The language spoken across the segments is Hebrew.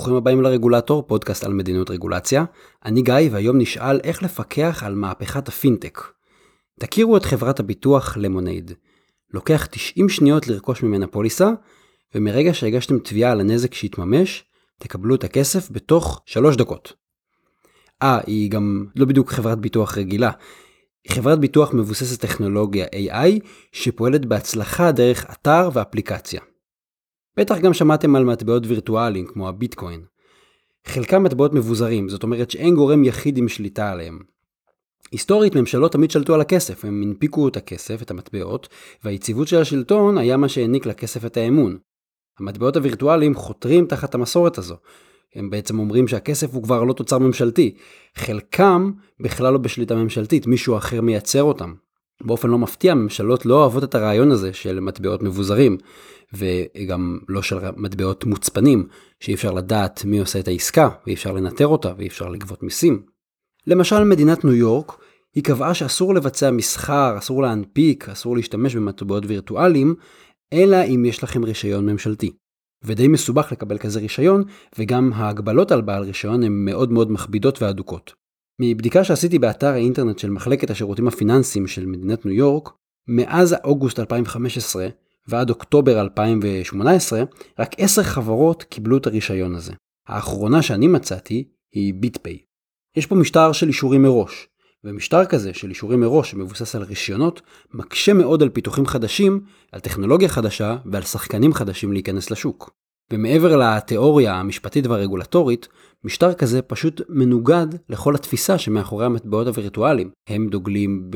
ברוכים הבאים לרגולטור, פודקאסט על מדיניות רגולציה. אני גיא והיום נשאל איך לפקח על מהפכת הפינטק. תכירו את חברת הביטוח למונייד. לוקח 90 שניות לרכוש ממנה פוליסה, ומרגע שהגשתם תביעה על הנזק שהתממש, תקבלו את הכסף בתוך 3 דקות. אה, היא גם לא בדיוק חברת ביטוח רגילה. חברת ביטוח מבוססת טכנולוגיה AI, שפועלת בהצלחה דרך אתר ואפליקציה. בטח גם שמעתם על מטבעות וירטואליים כמו הביטקוין. חלקם מטבעות מבוזרים, זאת אומרת שאין גורם יחיד עם שליטה עליהם. היסטורית ממשלות תמיד שלטו על הכסף, הם הנפיקו את הכסף, את המטבעות, והיציבות של השלטון היה מה שהעניק לכסף את האמון. המטבעות הווירטואליים חותרים תחת המסורת הזו. הם בעצם אומרים שהכסף הוא כבר לא תוצר ממשלתי. חלקם בכלל לא בשליטה ממשלתית, מישהו אחר מייצר אותם. באופן לא מפתיע, ממשלות לא אוהבות את הרעיון הזה של מטבעות מבוזרים, וגם לא של מטבעות מוצפנים, שאי אפשר לדעת מי עושה את העסקה, ואי אפשר לנטר אותה, ואי אפשר לגבות מיסים. למשל מדינת ניו יורק, היא קבעה שאסור לבצע מסחר, אסור להנפיק, אסור להשתמש במטבעות וירטואליים, אלא אם יש לכם רישיון ממשלתי. ודי מסובך לקבל כזה רישיון, וגם ההגבלות על בעל רישיון הן מאוד מאוד מכבידות ואדוקות. מבדיקה שעשיתי באתר האינטרנט של מחלקת השירותים הפיננסיים של מדינת ניו יורק, מאז אוגוסט 2015 ועד אוקטובר 2018, רק 10 חברות קיבלו את הרישיון הזה. האחרונה שאני מצאתי היא ביטפיי. יש פה משטר של אישורים מראש, ומשטר כזה של אישורים מראש שמבוסס על רישיונות, מקשה מאוד על פיתוחים חדשים, על טכנולוגיה חדשה ועל שחקנים חדשים להיכנס לשוק. ומעבר לתיאוריה המשפטית והרגולטורית, משטר כזה פשוט מנוגד לכל התפיסה שמאחורי המטבעות הווירטואליים. הם דוגלים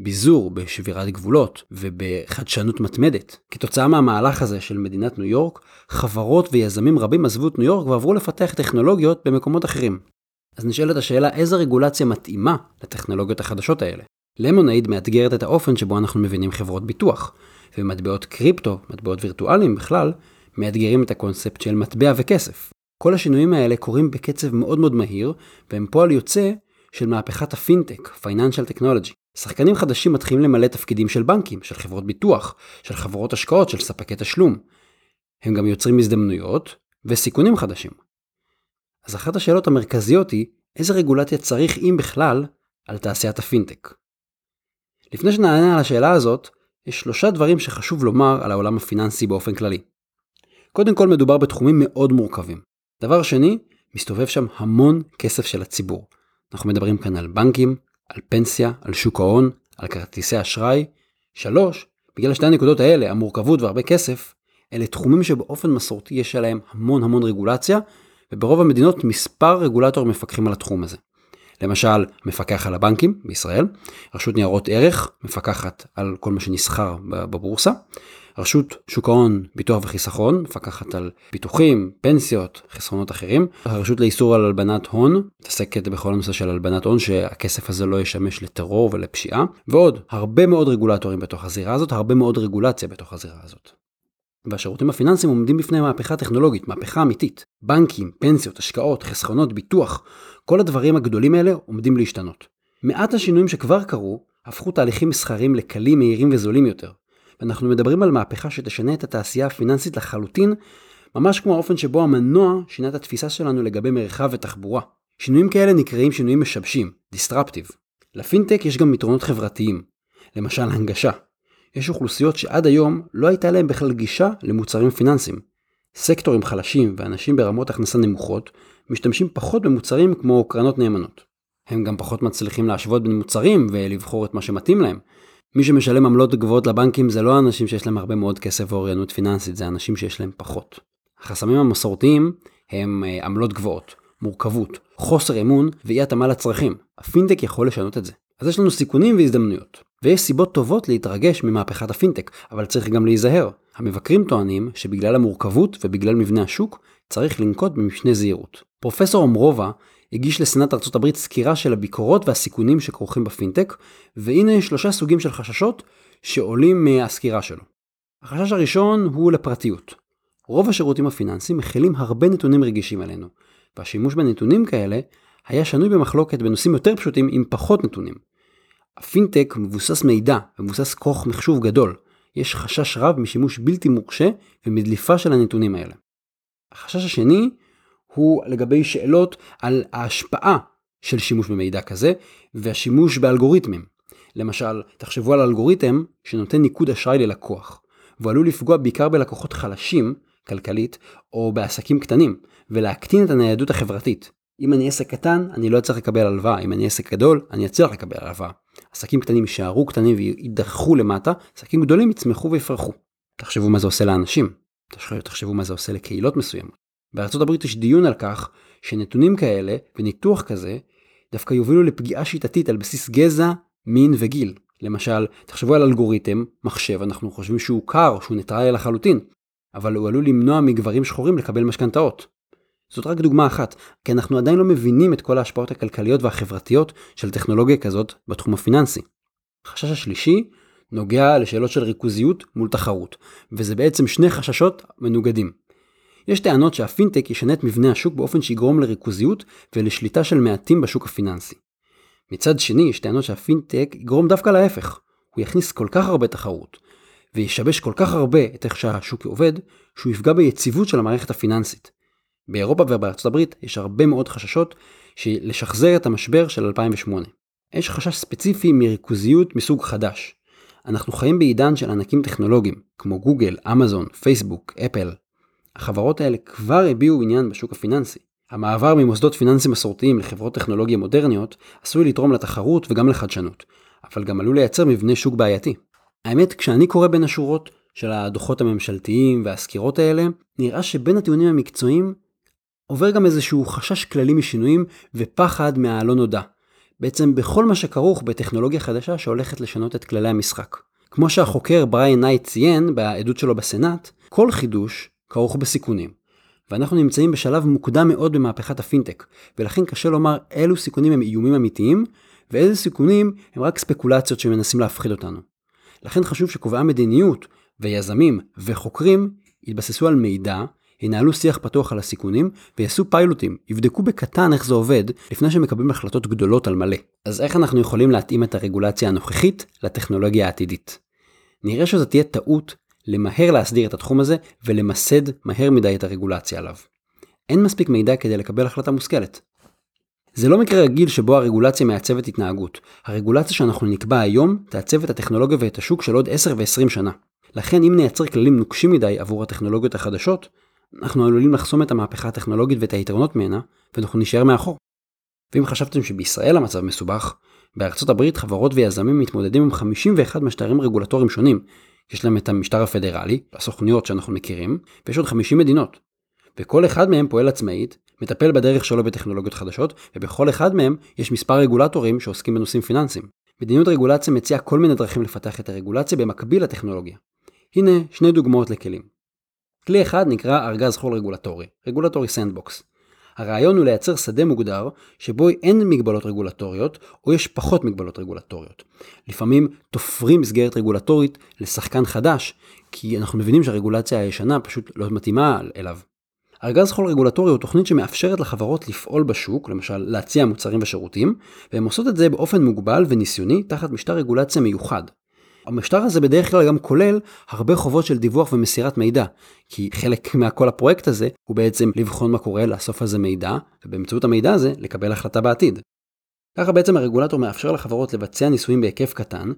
בביזור, בשבירת גבולות ובחדשנות מתמדת. כתוצאה מהמהלך הזה של מדינת ניו יורק, חברות ויזמים רבים עזבו את ניו יורק ועברו לפתח טכנולוגיות במקומות אחרים. אז נשאלת השאלה איזה רגולציה מתאימה לטכנולוגיות החדשות האלה. למונייד מאתגרת את האופן שבו אנחנו מבינים חברות ביטוח, ומטבעות קריפטו, מטבעות וירטואליים בכלל, מאתגרים את הקונספט של מטבע וכסף. כל השינויים האלה קורים בקצב מאוד מאוד מהיר, והם פועל יוצא של מהפכת הפינטק, Financial Technology. שחקנים חדשים מתחילים למלא תפקידים של בנקים, של חברות ביטוח, של חברות השקעות, של ספקי תשלום. הם גם יוצרים הזדמנויות וסיכונים חדשים. אז אחת השאלות המרכזיות היא, איזה רגולציה צריך, אם בכלל, על תעשיית הפינטק? לפני שנענה על השאלה הזאת, יש שלושה דברים שחשוב לומר על העולם הפיננסי באופן כללי. קודם כל מדובר בתחומים מאוד מורכבים. דבר שני, מסתובב שם המון כסף של הציבור. אנחנו מדברים כאן על בנקים, על פנסיה, על שוק ההון, על כרטיסי אשראי. שלוש, בגלל שתי הנקודות האלה, המורכבות והרבה כסף, אלה תחומים שבאופן מסורתי יש עליהם המון המון רגולציה, וברוב המדינות מספר רגולטורים מפקחים על התחום הזה. למשל, מפקח על הבנקים בישראל, רשות ניירות ערך מפקחת על כל מה שנסחר בבורסה, רשות שוק ההון, ביטוח וחיסכון, מפקחת על ביטוחים, פנסיות, חסרונות אחרים. הרשות לאיסור על הלבנת הון, מתעסקת בכל הנושא של הלבנת הון, שהכסף הזה לא ישמש לטרור ולפשיעה. ועוד, הרבה מאוד רגולטורים בתוך הזירה הזאת, הרבה מאוד רגולציה בתוך הזירה הזאת. והשירותים הפיננסיים עומדים בפני מהפכה טכנולוגית, מהפכה אמיתית. בנקים, פנסיות, השקעות, חסכונות, ביטוח, כל הדברים הגדולים האלה עומדים להשתנות. מעט השינויים שכבר קרו, הפכו תהליכים מסחריים לקלים, מהירים וזולים יותר. ואנחנו מדברים על מהפכה שתשנה את התעשייה הפיננסית לחלוטין, ממש כמו האופן שבו המנוע שינה את התפיסה שלנו לגבי מרחב ותחבורה. שינויים כאלה נקראים שינויים משבשים, disruptive. לפינטק יש גם יתרונות חברתיים, למשל הנגשה. יש אוכלוסיות שעד היום לא הייתה להם בכלל גישה למוצרים פיננסיים. סקטורים חלשים ואנשים ברמות הכנסה נמוכות משתמשים פחות במוצרים כמו קרנות נאמנות. הם גם פחות מצליחים להשוות בין מוצרים ולבחור את מה שמתאים להם, מי שמשלם עמלות גבוהות לבנקים זה לא אנשים שיש להם הרבה מאוד כסף ואוריינות פיננסית, זה אנשים שיש להם פחות. החסמים המסורתיים הם אה, עמלות גבוהות, מורכבות, חוסר אמון ואי התאמה לצרכים. הפינטק יכול לשנות את זה. אז יש לנו סיכונים והזדמנויות. ויש סיבות טובות להתרגש ממהפכת הפינטק, אבל צריך גם להיזהר. המבקרים טוענים שבגלל המורכבות ובגלל מבנה השוק, צריך לנקוט במשנה זהירות. פרופסור אמרובה הגיש לסנאט ארצות הברית סקירה של הביקורות והסיכונים שכרוכים בפינטק, והנה שלושה סוגים של חששות שעולים מהסקירה שלו. החשש הראשון הוא לפרטיות. רוב השירותים הפיננסיים מכילים הרבה נתונים רגישים עלינו, והשימוש בנתונים כאלה היה שנוי במחלוקת בנושאים יותר פשוטים עם פחות נתונים. הפינטק מבוסס מידע ומבוסס כוח מחשוב גדול. יש חשש רב משימוש בלתי מורשה ומדליפה של הנתונים האלה. החשש השני הוא לגבי שאלות על ההשפעה של שימוש במידע כזה והשימוש באלגוריתמים. למשל, תחשבו על אלגוריתם שנותן ניקוד אשראי ללקוח, והוא עלול לפגוע בעיקר בלקוחות חלשים כלכלית או בעסקים קטנים, ולהקטין את הניידות החברתית. אם אני עסק קטן, אני לא אצליח לקבל הלוואה, אם אני עסק גדול, אני אצליח לקבל הלוואה. עסקים קטנים יישארו קטנים ויידחו למטה, עסקים גדולים יצמחו ויפרחו. תחשבו מה זה עושה לאנשים, תחשבו מה זה עושה לקהילות מסוימות. בארצות הברית יש דיון על כך שנתונים כאלה וניתוח כזה דווקא יובילו לפגיעה שיטתית על בסיס גזע, מין וגיל. למשל, תחשבו על אלגוריתם, מחשב, אנחנו חושבים שהוא קר, שהוא ניטרלי לחלוטין, אבל הוא עלול למנוע מגברים שחורים לקבל משכנתאות. זאת רק דוגמה אחת, כי אנחנו עדיין לא מבינים את כל ההשפעות הכלכליות והחברתיות של טכנולוגיה כזאת בתחום הפיננסי. החשש השלישי נוגע לשאלות של ריכוזיות מול תחרות, וזה בעצם שני חששות מנוגדים. יש טענות שהפינטק ישנה את מבנה השוק באופן שיגרום לריכוזיות ולשליטה של מעטים בשוק הפיננסי. מצד שני, יש טענות שהפינטק יגרום דווקא להפך. הוא יכניס כל כך הרבה תחרות, וישבש כל כך הרבה את איך שהשוק עובד, שהוא יפגע ביציבות של המערכת הפיננסית. באירופה ובארצות הברית יש הרבה מאוד חששות לשחזר את המשבר של 2008. יש חשש ספציפי מריכוזיות מסוג חדש. אנחנו חיים בעידן של ענקים טכנולוגיים, כמו גוגל, אמזון, פייסבוק, אפל. החברות האלה כבר הביעו עניין בשוק הפיננסי. המעבר ממוסדות פיננסיים מסורתיים לחברות טכנולוגיה מודרניות עשוי לתרום לתחרות וגם לחדשנות, אבל גם עלול לייצר מבנה שוק בעייתי. האמת, כשאני קורא בין השורות של הדוחות הממשלתיים והסקירות האלה, נראה שבין הטיעונים המקצועיים עובר גם איזשהו חשש כללי משינויים ופחד מהלא נודע. בעצם בכל מה שכרוך בטכנולוגיה חדשה שהולכת לשנות את כללי המשחק. כמו שהחוקר בריין נייט ציין בעדות שלו בסנאט, כל חידוש כרוך בסיכונים. ואנחנו נמצאים בשלב מוקדם מאוד במהפכת הפינטק, ולכן קשה לומר אילו סיכונים הם איומים אמיתיים, ואיזה סיכונים הם רק ספקולציות שמנסים להפחיד אותנו. לכן חשוב שקובעי המדיניות ויזמים וחוקרים יתבססו על מידע, ינהלו שיח פתוח על הסיכונים ויעשו פיילוטים, יבדקו בקטן איך זה עובד לפני שמקבלים החלטות גדולות על מלא. אז איך אנחנו יכולים להתאים את הרגולציה הנוכחית לטכנולוגיה העתידית? נראה שזו תהיה טעות למהר להסדיר את התחום הזה ולמסד מהר מדי את הרגולציה עליו. אין מספיק מידע כדי לקבל החלטה מושכלת. זה לא מקרה רגיל שבו הרגולציה מעצבת התנהגות. הרגולציה שאנחנו נקבע היום תעצב את הטכנולוגיה ואת השוק של עוד 10 ו-20 שנה. לכן אם נייצר כללים נוקשים מדי עבור הטכנולוגיות החדשות, אנחנו עלולים לחסום את המהפכה הטכנולוגית ואת היתרונות ממנה, ואנחנו נשאר מאחור. ואם חשבתם שבישראל המצב מסובך, בארצות הברית חברות ויזמים מתמודדים עם 51 משטרים רגולטוריים שונים. יש להם את המשטר הפדרלי, הסוכניות שאנחנו מכירים, ויש עוד 50 מדינות. וכל אחד מהם פועל עצמאית, מטפל בדרך שלו בטכנולוגיות חדשות, ובכל אחד מהם יש מספר רגולטורים שעוסקים בנושאים פיננסיים. מדיניות רגולציה מציעה כל מיני דרכים לפתח את הרגולציה במקביל לטכנולוגיה. הנה שני דוגמאות לכלים. כלי אחד נקרא ארגז חול רגולטורי, regulatory sandbox. הרעיון הוא לייצר שדה מוגדר שבו אין מגבלות רגולטוריות או יש פחות מגבלות רגולטוריות. לפעמים תופרים מסגרת רגולטורית לשחקן חדש כי אנחנו מבינים שהרגולציה הישנה פשוט לא מתאימה אליו. ארגז חול רגולטורי הוא תוכנית שמאפשרת לחברות לפעול בשוק, למשל להציע מוצרים ושירותים, והן עושות את זה באופן מוגבל וניסיוני תחת משטר רגולציה מיוחד. המשטר הזה בדרך כלל גם כולל הרבה חובות של דיווח ומסירת מידע, כי חלק מהכל הפרויקט הזה הוא בעצם לבחון מה קורה, לאסוף על זה מידע, ובאמצעות המידע הזה לקבל החלטה בעתיד. ככה בעצם הרגולטור מאפשר לחברות לבצע ניסויים בהיקף קטן,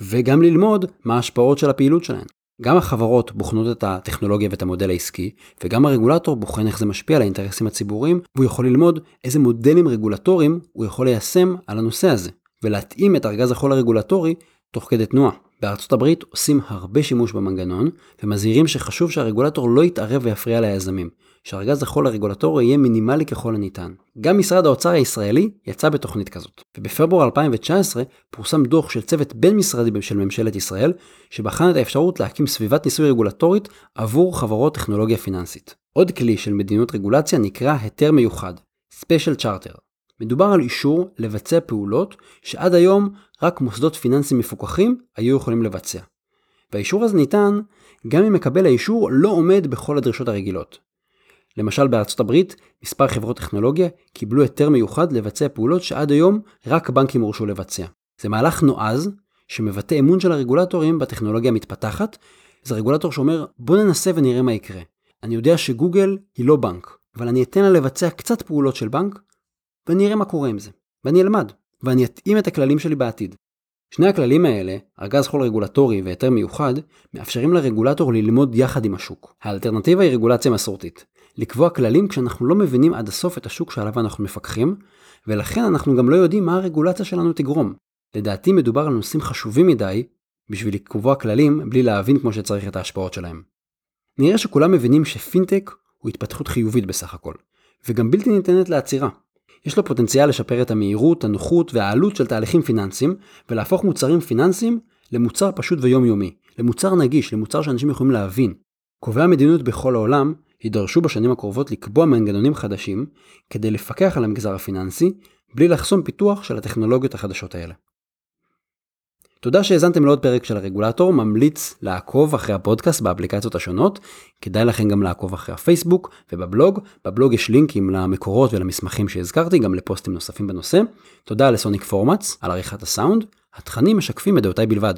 וגם ללמוד מה ההשפעות של הפעילות שלהן. גם החברות בוחנות את הטכנולוגיה ואת המודל העסקי, וגם הרגולטור בוחן איך זה משפיע על האינטרסים הציבוריים, והוא יכול ללמוד איזה מודלים רגולטוריים הוא יכול ליישם על הנושא הזה, ולהתאים את ארגז החול הרגולטורי תוך כדי תנועה. בארצות הברית עושים הרבה שימוש במנגנון, ומזהירים שחשוב שהרגולטור לא יתערב ויפריע ליזמים, שארגז החול הרגולטורי יהיה מינימלי ככל הניתן. גם משרד האוצר הישראלי יצא בתוכנית כזאת, ובפברואר 2019 פורסם דוח של צוות בין-משרדי של ממשלת ישראל, שבחן את האפשרות להקים סביבת ניסוי רגולטורית עבור חברות טכנולוגיה פיננסית. עוד כלי של מדיניות רגולציה נקרא היתר מיוחד, Special Charter. מדובר על אישור לבצע פעולות שעד היום רק מוסדות פיננסיים מפוקחים היו יכולים לבצע. והאישור הזה ניתן גם אם מקבל האישור לא עומד בכל הדרישות הרגילות. למשל בארצות הברית, מספר חברות טכנולוגיה קיבלו היתר מיוחד לבצע פעולות שעד היום רק בנקים הורשו לבצע. זה מהלך נועז שמבטא אמון של הרגולטורים בטכנולוגיה המתפתחת. זה רגולטור שאומר בוא ננסה ונראה מה יקרה. אני יודע שגוגל היא לא בנק, אבל אני אתן לה לבצע קצת פעולות של בנק, ואני אראה מה קורה עם זה. ואני אלמד, ואני אתאים את הכללים שלי בעתיד. שני הכללים האלה, ארגז חול רגולטורי והיתר מיוחד, מאפשרים לרגולטור ללמוד יחד עם השוק. האלטרנטיבה היא רגולציה מסורתית. לקבוע כללים כשאנחנו לא מבינים עד הסוף את השוק שעליו אנחנו מפקחים, ולכן אנחנו גם לא יודעים מה הרגולציה שלנו תגרום. לדעתי מדובר על נושאים חשובים מדי בשביל לקבוע כללים בלי להבין כמו שצריך את ההשפעות שלהם. נראה שכולם מבינים שפינטק הוא התפתחות חיובית בסך הכל, וגם בלתי ניתנת לעצירה. יש לו פוטנציאל לשפר את המהירות, הנוחות והעלות של תהליכים פיננסיים, ולהפוך מוצרים פיננסיים למוצר פשוט ויומיומי, למוצר נגיש, למוצר שאנשים יכולים להבין. קובעי המדיניות בכל העולם יידרשו בשנים הקרובות לקבוע מנגנונים חדשים כדי לפקח על המגזר הפיננסי, בלי לחסום פיתוח של הטכנולוגיות החדשות האלה. תודה שהאזנתם לעוד פרק של הרגולטור, ממליץ לעקוב אחרי הפודקאסט באפליקציות השונות, כדאי לכם גם לעקוב אחרי הפייסבוק ובבלוג, בבלוג יש לינקים למקורות ולמסמכים שהזכרתי, גם לפוסטים נוספים בנושא. תודה לסוניק פורמאץ על עריכת הסאונד, התכנים משקפים את דעותיי בלבד.